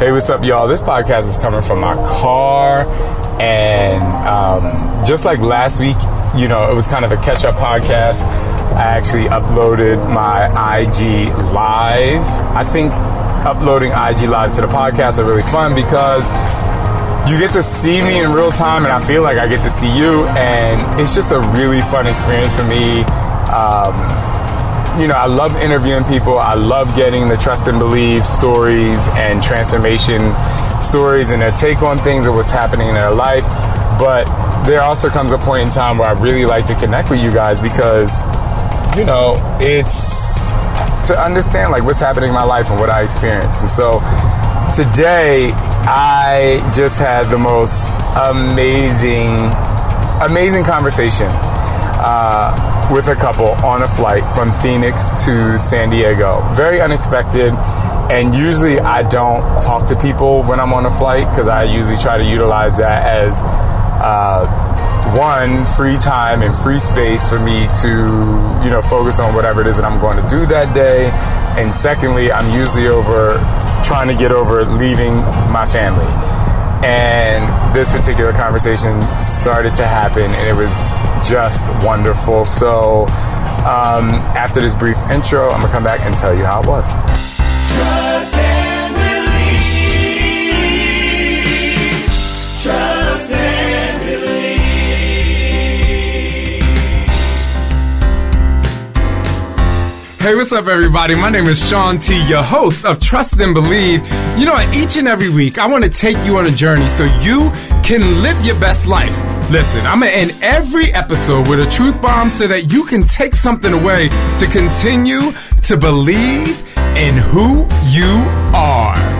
Hey, what's up, y'all? This podcast is coming from my car. And um, just like last week, you know, it was kind of a catch up podcast. I actually uploaded my IG live. I think uploading IG lives to the podcast are really fun because you get to see me in real time, and I feel like I get to see you, and it's just a really fun experience for me. Um, you know, I love interviewing people. I love getting the trust and believe stories and transformation stories and their take on things and what's happening in their life. But there also comes a point in time where I really like to connect with you guys because, you know, it's to understand like what's happening in my life and what I experience. And so today I just had the most amazing, amazing conversation. Uh, with a couple on a flight from Phoenix to San Diego. Very unexpected. And usually I don't talk to people when I'm on a flight because I usually try to utilize that as uh, one free time and free space for me to you know focus on whatever it is that I'm going to do that day. And secondly, I'm usually over trying to get over leaving my family. And this particular conversation started to happen, and it was just wonderful. So, um, after this brief intro, I'm gonna come back and tell you how it was. Hey, what's up, everybody? My name is Shaun T, your host of Trust and Believe. You know, each and every week, I want to take you on a journey so you can live your best life. Listen, I'm gonna end every episode with a truth bomb so that you can take something away to continue to believe in who you are.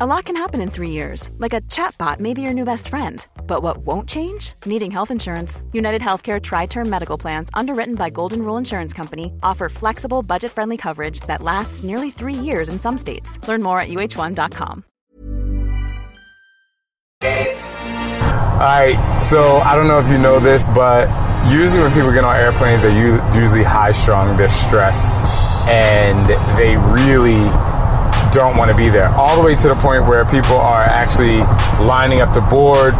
A lot can happen in three years, like a chatbot may be your new best friend. But what won't change? Needing health insurance. United Healthcare Tri Term Medical Plans, underwritten by Golden Rule Insurance Company, offer flexible, budget friendly coverage that lasts nearly three years in some states. Learn more at uh1.com. Alright, so I don't know if you know this, but usually when people get on airplanes, they're usually high strung, they're stressed, and they really don't want to be there. All the way to the point where people are actually lining up to board.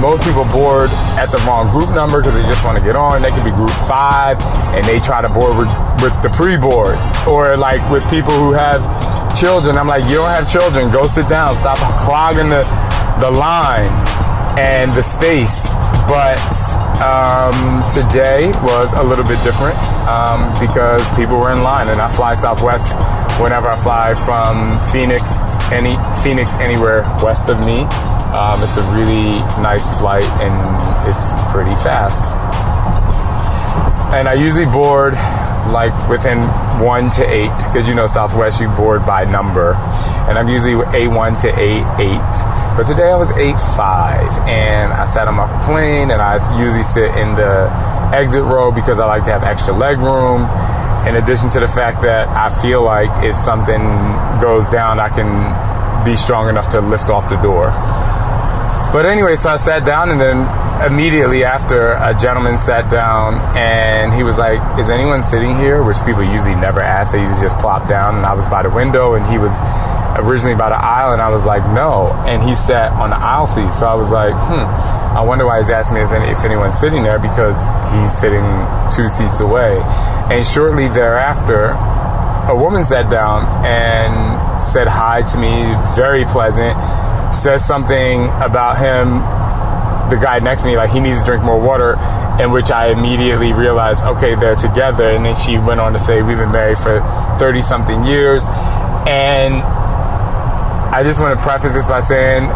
Most people board at the wrong group number because they just want to get on. They could be group five and they try to board with, with the pre boards. Or like with people who have children, I'm like, you don't have children, go sit down, stop clogging the, the line and the space. But um, today was a little bit different um, because people were in line, and I fly Southwest whenever I fly from Phoenix, any Phoenix anywhere west of me. Um, it's a really nice flight, and it's pretty fast. And I usually board like within one to eight because you know Southwest you board by number, and I'm usually A one to A eight. But today I was eight five, and I sat on my plane, and I usually sit in the exit row because I like to have extra leg room. In addition to the fact that I feel like if something goes down, I can be strong enough to lift off the door. But anyway, so I sat down, and then immediately after, a gentleman sat down, and he was like, "Is anyone sitting here?" Which people usually never ask; they usually just plop down. And I was by the window, and he was originally by the aisle, and I was like, "No," and he sat on the aisle seat. So I was like, "Hmm." I wonder why he's asking me if anyone's sitting there because he's sitting two seats away. And shortly thereafter, a woman sat down and said hi to me, very pleasant says something about him, the guy next to me, like he needs to drink more water, in which I immediately realized, okay, they're together. And then she went on to say, we've been married for 30 something years. And I just want to preface this by saying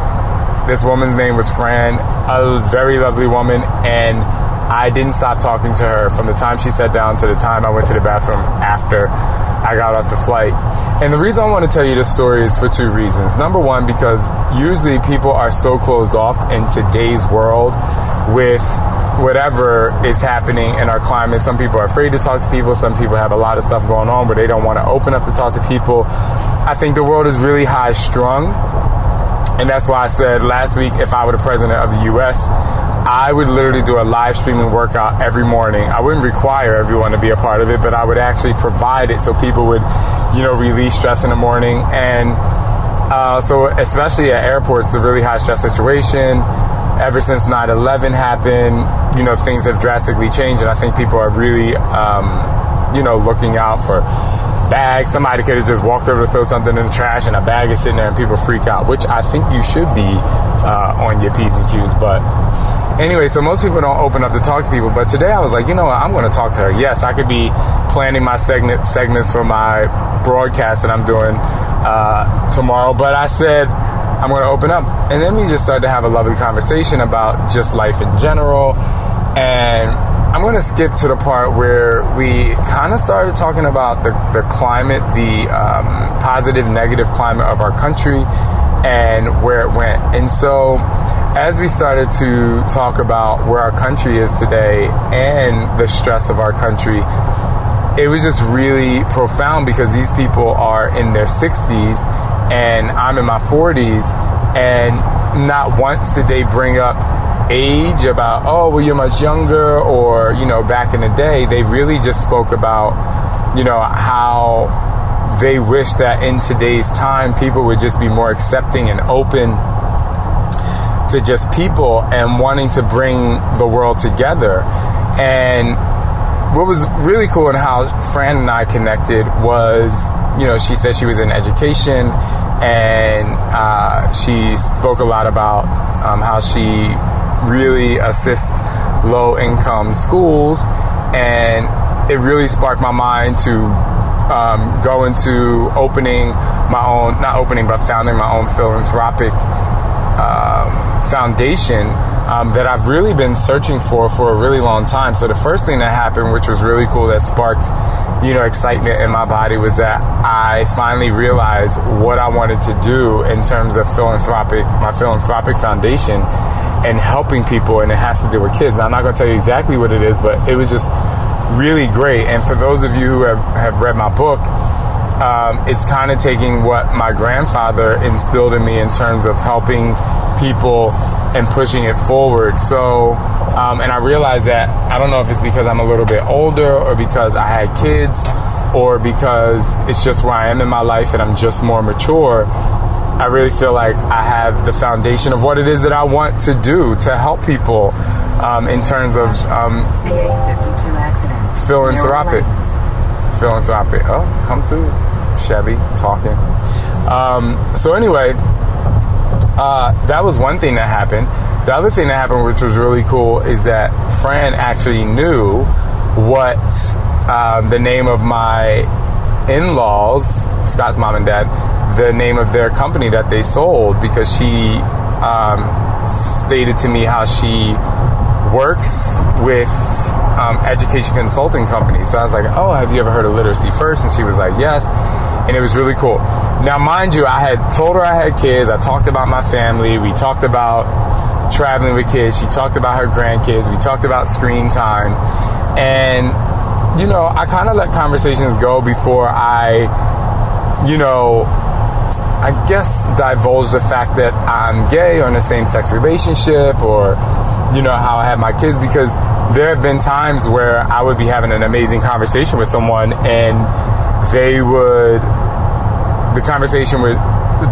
this woman's name was Fran, a very lovely woman, and I didn't stop talking to her from the time she sat down to the time I went to the bathroom after I got off the flight. And the reason I want to tell you this story is for two reasons. Number one, because usually people are so closed off in today's world with whatever is happening in our climate. Some people are afraid to talk to people. Some people have a lot of stuff going on where they don't want to open up to talk to people. I think the world is really high strung. And that's why I said last week if I were the president of the US, I would literally do a live streaming workout every morning. I wouldn't require everyone to be a part of it, but I would actually provide it so people would, you know, release stress in the morning. And uh, so, especially at airports, it's a really high stress situation. Ever since 9 11 happened, you know, things have drastically changed, and I think people are really, um, you know, looking out for bags. Somebody could have just walked over to throw something in the trash, and a bag is sitting there, and people freak out, which I think you should be uh, on your P's and Q's. But anyway, so most people don't open up to talk to people, but today I was like, you know what, I'm going to talk to her. Yes, I could be planning my segment segments for my broadcast that I'm doing uh, tomorrow, but I said I'm going to open up, and then we just started to have a lovely conversation about just life in general, and I'm going to skip to the part where we kind of started talking about the, the climate, the um, positive, negative climate of our country, and where it went, and so as we started to talk about where our country is today and the stress of our country, it was just really profound because these people are in their 60s and I'm in my 40s, and not once did they bring up age about, oh, well, you're much younger, or, you know, back in the day. They really just spoke about, you know, how they wish that in today's time people would just be more accepting and open to just people and wanting to bring the world together. And what was really cool and how Fran and I connected was, you know, she said she was in education and uh, she spoke a lot about um, how she really assists low income schools. And it really sparked my mind to um, go into opening my own, not opening, but founding my own philanthropic um, foundation um, that I've really been searching for for a really long time. So the first thing that happened, which was really cool, that sparked you know excitement in my body, was that I finally realized what I wanted to do in terms of philanthropic, my philanthropic foundation, and helping people, and it has to do with kids. Now I'm not going to tell you exactly what it is, but it was just really great. And for those of you who have, have read my book. Um, it's kind of taking what my grandfather instilled in me in terms of helping people and pushing it forward. So, um, and I realized that I don't know if it's because I'm a little bit older or because I had kids or because it's just where I am in my life and I'm just more mature. I really feel like I have the foundation of what it is that I want to do to help people um, in terms of um, philanthropic. Philanthropic. Oh, come through, Chevy talking. Um, so anyway, uh, that was one thing that happened. The other thing that happened, which was really cool, is that Fran actually knew what um, the name of my in laws, Scott's mom and dad, the name of their company that they sold because she um, stated to me how she works with um, education consulting companies. So I was like, oh, have you ever heard of Literacy First? And she was like, yes and it was really cool. Now, mind you, I had told her I had kids. I talked about my family. We talked about traveling with kids. She talked about her grandkids. We talked about screen time. And, you know, I kind of let conversations go before I, you know, I guess, divulge the fact that I'm gay or in a same sex relationship or, you know, how I have my kids because there have been times where I would be having an amazing conversation with someone and they would, the conversation would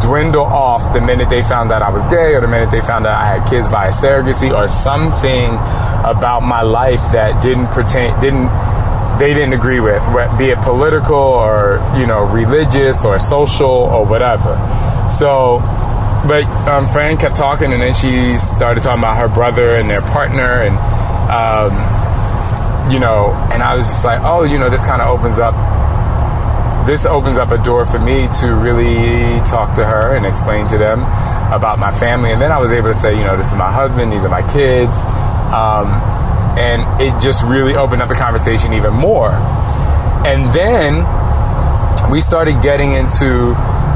dwindle off the minute they found out I was gay or the minute they found out I had kids via surrogacy or something about my life that didn't pertain, didn't, they didn't agree with, be it political or, you know, religious or social or whatever. So, but um, Fran kept talking and then she started talking about her brother and their partner and, um, you know, and I was just like, oh, you know, this kind of opens up this opens up a door for me to really talk to her and explain to them about my family. And then I was able to say, you know, this is my husband, these are my kids. Um, and it just really opened up the conversation even more. And then we started getting into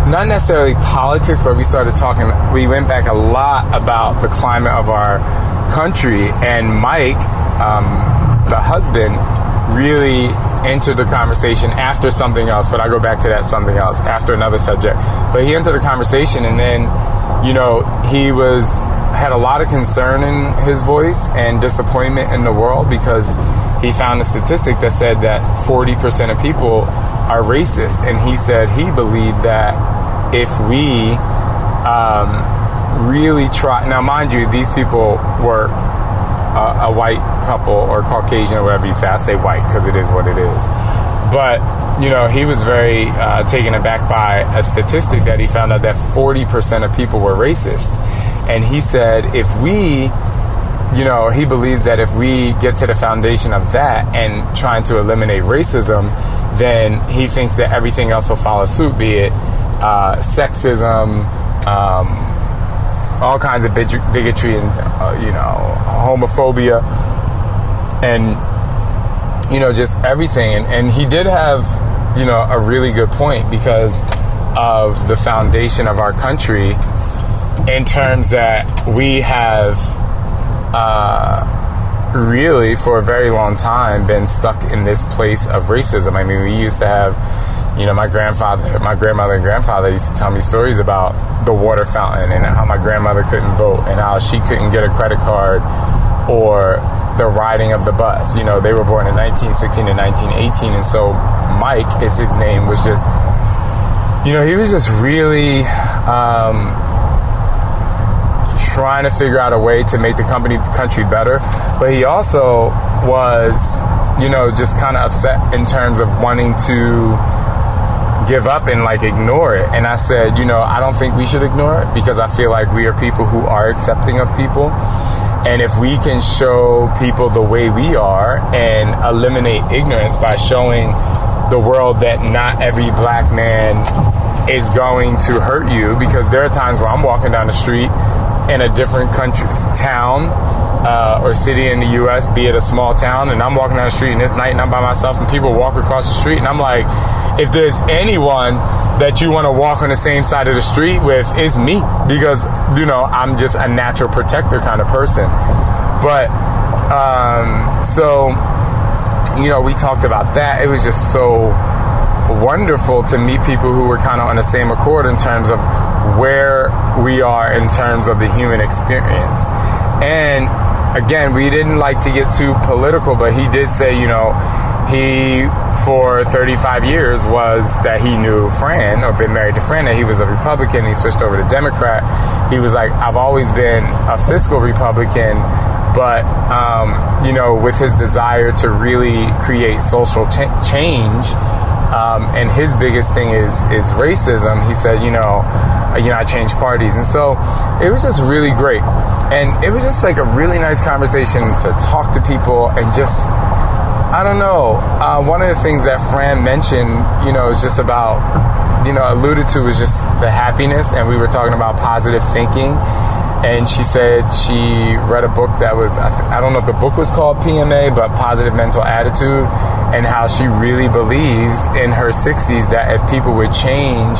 not necessarily politics, but we started talking, we went back a lot about the climate of our country. And Mike, um, the husband, really entered the conversation after something else, but I go back to that something else after another subject. But he entered the conversation, and then, you know, he was had a lot of concern in his voice and disappointment in the world because he found a statistic that said that 40% of people are racist, and he said he believed that if we um, really try, now mind you, these people were a, a white couple or Caucasian or whatever you say. I say white because it is what it is. But, you know, he was very uh, taken aback by a statistic that he found out that 40% of people were racist. And he said, if we, you know, he believes that if we get to the foundation of that and trying to eliminate racism, then he thinks that everything else will follow suit, be it uh, sexism, um, all kinds of bigotry and uh, you know homophobia. And you know just everything. And, and he did have you know a really good point because of the foundation of our country in terms that we have uh, really for a very long time been stuck in this place of racism. I mean we used to have you know, my grandfather, my grandmother and grandfather used to tell me stories about the water fountain and how my grandmother couldn't vote and how she couldn't get a credit card or the riding of the bus. You know, they were born in 1916 and 1918, and so Mike is his name was just, you know, he was just really um, trying to figure out a way to make the company country better, but he also was, you know, just kind of upset in terms of wanting to give up and like ignore it. And I said, you know, I don't think we should ignore it because I feel like we are people who are accepting of people. And if we can show people the way we are and eliminate ignorance by showing the world that not every black man is going to hurt you, because there are times where I'm walking down the street in a different country, town, uh, or city in the U.S., be it a small town, and I'm walking down the street and it's night and I'm by myself, and people walk across the street, and I'm like, if there's anyone that you want to walk on the same side of the street with, it's me because you know I'm just a natural protector kind of person. But um, so you know, we talked about that. It was just so wonderful to meet people who were kind of on the same accord in terms of where we are in terms of the human experience. And again, we didn't like to get too political, but he did say, you know, he for 35 years was that he knew Fran or been married to Fran, that he was a Republican. He switched over to Democrat. He was like, I've always been a fiscal Republican, but um, you know, with his desire to really create social ch- change. Um, and his biggest thing is is racism. He said, you know, you know, I changed parties, and so it was just really great, and it was just like a really nice conversation to talk to people and just I don't know. Uh, one of the things that Fran mentioned, you know, is just about, you know, alluded to was just the happiness, and we were talking about positive thinking. And she said she read a book that was, I don't know if the book was called PMA, but Positive Mental Attitude, and how she really believes in her 60s that if people would change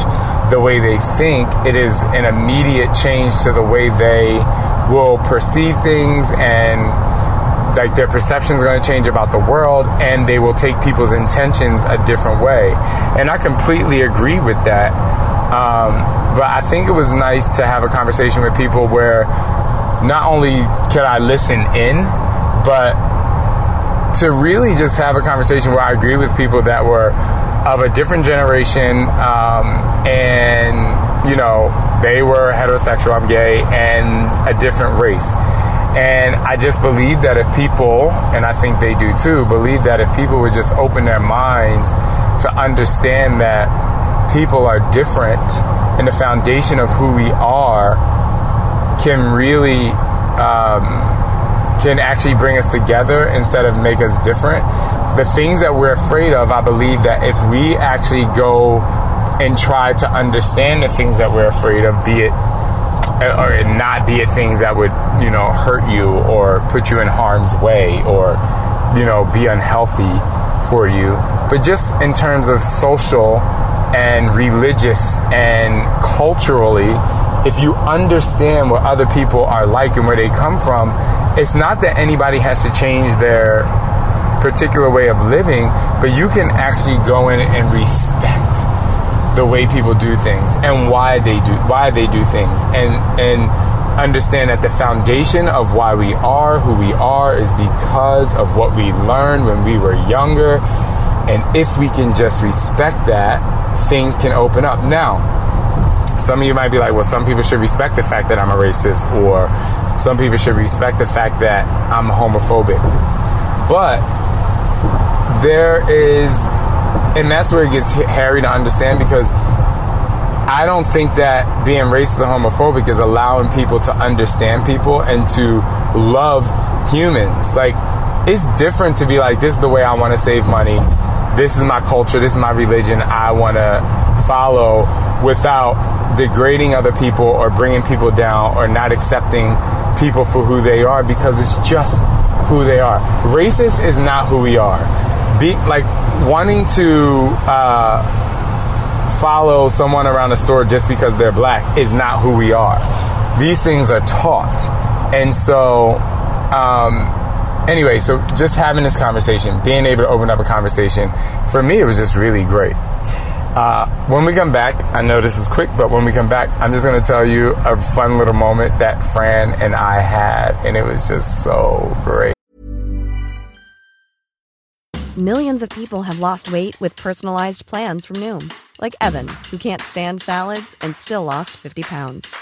the way they think, it is an immediate change to the way they will perceive things and like their perceptions are going to change about the world and they will take people's intentions a different way. And i completely agree with that Um, but I think it was nice to have a conversation with people where not only could I listen in, but to really just have a conversation where I agree with people that were of a different generation, um, and you know, they were heterosexual, I'm gay, and a different race. And I just believe that if people, and I think they do too, believe that if people would just open their minds to understand that people are different and the foundation of who we are can really um, can actually bring us together instead of make us different. The things that we're afraid of, I believe that if we actually go and try to understand the things that we're afraid of, be it or not be it things that would you know hurt you or put you in harm's way or you know be unhealthy for you but just in terms of social and religious and culturally if you understand what other people are like and where they come from it's not that anybody has to change their particular way of living but you can actually go in and respect the way people do things and why they do why they do things and and understand that the foundation of why we are who we are is because of what we learned when we were younger. And if we can just respect that things can open up. Now some of you might be like well some people should respect the fact that I'm a racist or some people should respect the fact that I'm homophobic but there is and that's where it gets hairy to understand because I don't think that being racist or homophobic is allowing people to understand people and to love humans. Like, it's different to be like, this is the way I want to save money. This is my culture. This is my religion. I want to follow without degrading other people or bringing people down or not accepting people for who they are because it's just who they are. Racist is not who we are. Be like wanting to uh, follow someone around the store just because they're black is not who we are. These things are taught, and so. Um, anyway, so just having this conversation, being able to open up a conversation, for me, it was just really great. Uh, when we come back, I know this is quick, but when we come back, I'm just going to tell you a fun little moment that Fran and I had, and it was just so great. Millions of people have lost weight with personalized plans from Noom, like Evan, who can't stand salads and still lost 50 pounds.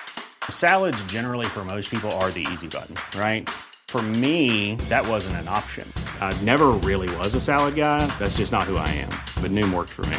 Salads, generally, for most people, are the easy button, right? For me, that wasn't an option. I never really was a salad guy. That's just not who I am. But Noom worked for me.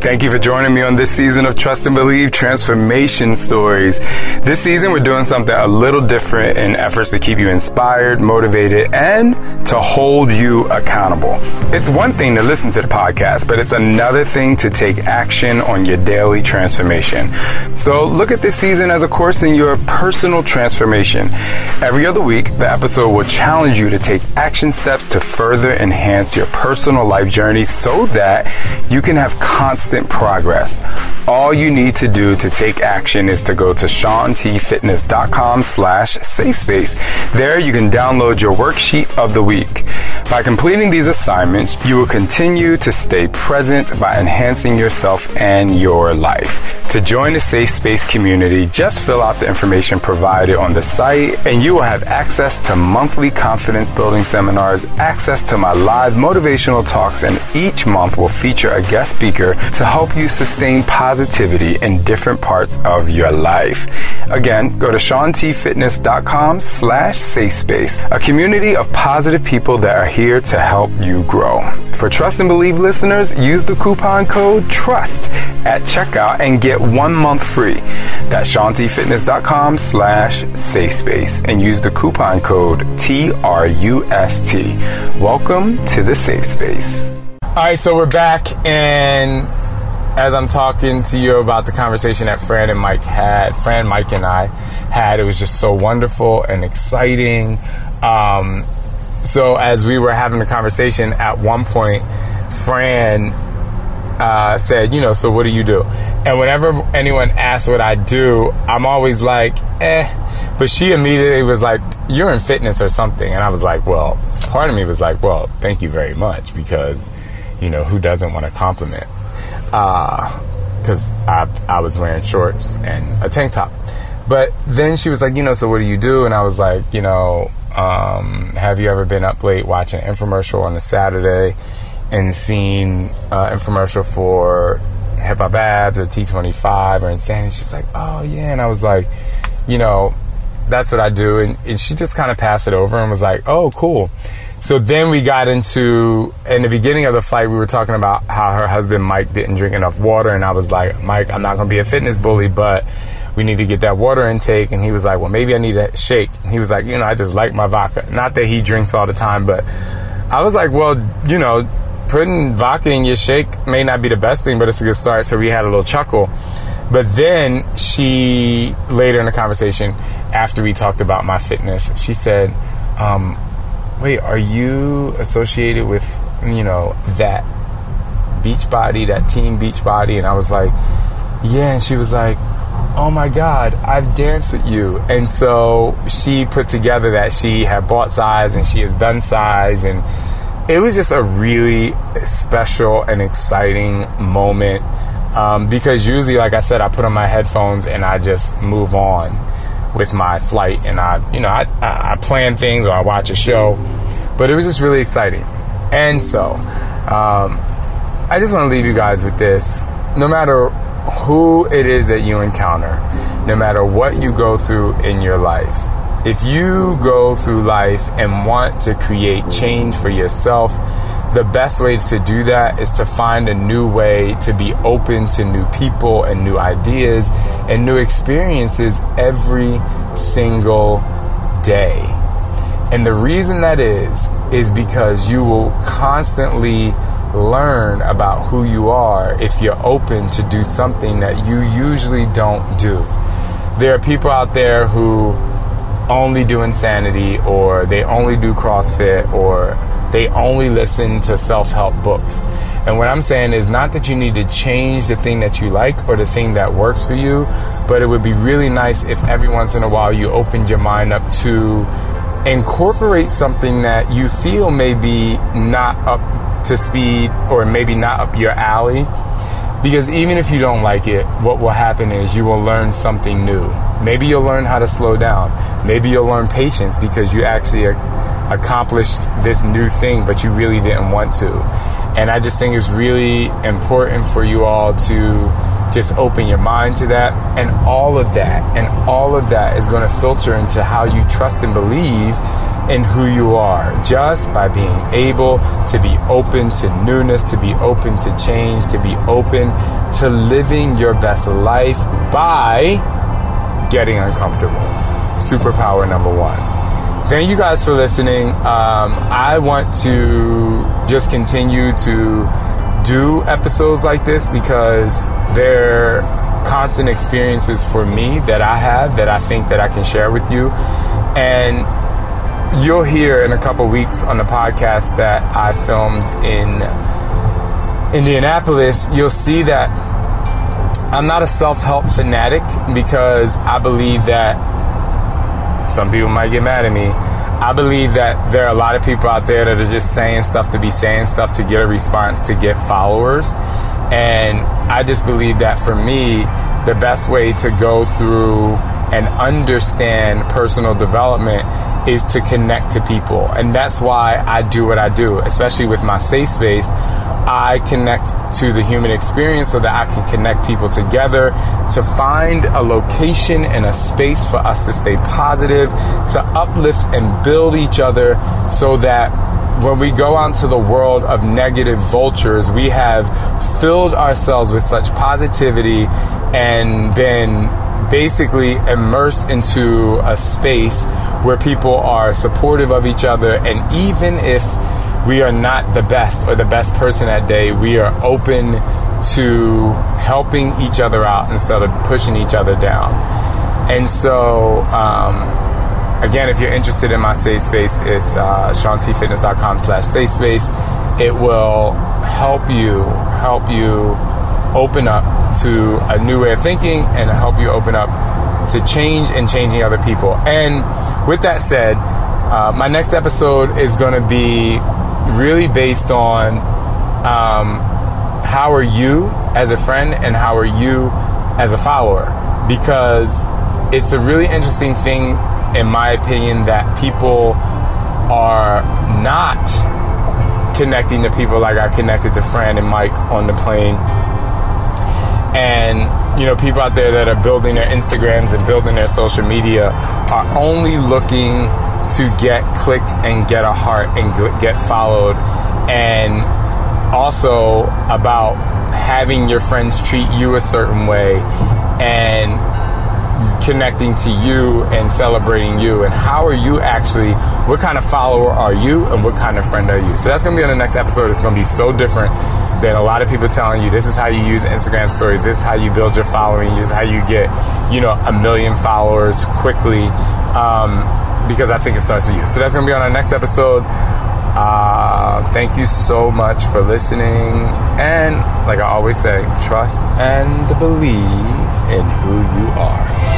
Thank you for joining me on this season of Trust and Believe Transformation Stories. This season, we're doing something a little different in efforts to keep you inspired, motivated, and to hold you accountable. It's one thing to listen to the podcast, but it's another thing to take action on your daily transformation. So look at this season as a course in your personal transformation. Every other week, the episode will challenge you to take action steps to further enhance your personal life journey so that you can have constant progress. All you need to do to take action is to go to shauntfitness.com slash safe space. There you can download your worksheet of the week. By completing these assignments, you will continue to stay present by enhancing yourself and your life. To join the Safe Space community, just fill out the information provided on the site and you will have access to monthly confidence building seminars, access to my live motivational talks, and each month will feature a guest speaker to help you sustain positivity in different parts of your life. Again, go to shauntfitness.com slash safe space, a community of positive people that are here to help you grow. For Trust and Believe listeners, use the coupon code TRUST at checkout and get one month free. That's shauntfitness.com slash safe space and use the coupon code T-R-U-S-T. Welcome to the safe space. All right, so we're back and as I'm talking to you about the conversation that Fran and Mike had, Fran, Mike, and I had, it was just so wonderful and exciting. Um, so as we were having the conversation, at one point, Fran uh, said, you know, so what do you do? And whenever anyone asks what I do, I'm always like, eh. But she immediately was like, you're in fitness or something. And I was like, well, part of me was like, well, thank you very much because, you know, who doesn't want a compliment? Because uh, I, I was wearing shorts and a tank top. But then she was like, you know, so what do you do? And I was like, you know, um, have you ever been up late watching an infomercial on a Saturday and seen uh, infomercial for Hip Hop Abs or T25 or Insanity? She's like, oh, yeah. And I was like, you know, that's what I do. And, and she just kind of passed it over and was like, oh, cool. So then we got into, in the beginning of the fight, we were talking about how her husband, Mike, didn't drink enough water. And I was like, Mike, I'm not going to be a fitness bully, but we need to get that water intake. And he was like, well, maybe I need a shake. And he was like, you know, I just like my vodka. Not that he drinks all the time, but I was like, well, you know, putting vodka in your shake may not be the best thing, but it's a good start. So we had a little chuckle. But then she, later in the conversation, after we talked about my fitness, she said, um, wait, are you associated with, you know, that Beachbody, that team Beachbody? And I was like, yeah. And she was like, oh my God, I've danced with you. And so she put together that she had bought Cize and she has done Cize. And it was just a really special and exciting moment. Um, because usually, like I said, I put on my headphones and I just move on with my flight and I, you know, I, I, plan things or I watch a show. But it was just really exciting. And so, um, I just want to leave you guys with this. No matter who it is that you encounter, no matter what you go through in your life, if you go through life and want to create change for yourself, the best way to do that is to find a new way to be open to new people and new ideas and new experiences every single day. And the reason that is, is because you will constantly learn about who you are if you're open to do something that you usually don't do. There are people out there who only do insanity or they only do CrossFit or they only listen to self help books. And what I'm saying is not that you need to change the thing that you like or the thing that works for you, but it would be really nice if every once in a while you opened your mind up to incorporate something that you feel may be not up to speed or maybe not up your alley. Because even if you don't like it, what will happen is you will learn something new. Maybe you'll learn how to slow down. Maybe you'll learn patience because you actually accomplished this new thing, but you really didn't want to. And I just think it's really important for you all to just open your mind to that. And all of that, and all of that is going to filter into how you trust and believe in who you are just by being able to be open to newness, to be open to change, to be open to living your best life by getting uncomfortable. Superpower number one. Thank you guys for listening. Um, I want to just continue to do episodes like this because they're constant experiences for me that I have that I think that I can share with you. And you'll hear in a couple weeks on the podcast that I filmed in Indianapolis, you'll see that I'm not a self help fanatic because I believe that some people might get mad at me. I believe that there are a lot of people out there that are just saying stuff to be saying stuff to get a response, to get followers. And I just believe that for me, the best way to go through and understand personal development is to connect to people. And that's why I do what I do, especially with my safe space. I connect to the human experience so that I can connect people together to find a location and a space for us to stay positive, to uplift and build each other so that when we go out into the world of negative vultures, we have filled ourselves with such positivity and been basically immersed into a space where people are supportive of each other. And even if we are not the best or the best person that day, we are open to helping each other out instead of pushing each other down. And so, um, again, if you're interested in my safe space, it's uh, shauntfitness.com slash safe space. it will help you help you open up to a new way of thinking and help you open up to change and changing other people. And with that said, uh, my next episode is going to be really based on um, how are you as a friend and how are you as a follower. Because it's a really interesting thing in my opinion that people are not connecting to people like I connected to Fran and Mike on the plane. And you know people out there that are building their Instagrams and building their social media are only looking to get clicked and get a heart and get followed. And also about having your friends treat you a certain way and connecting to you and celebrating you. And how are you actually what kind of follower are you and what kind of friend are you? So that's going to be on the next episode. It's going to be so different than a lot of people telling you this is how you use instagram stories. This is how you build your following. This is how you get you know a million followers quickly. Um, because i think it starts with you so that's going to be on our next episode uh, thank you so much for listening. And like I always say, trust and believe in who you are.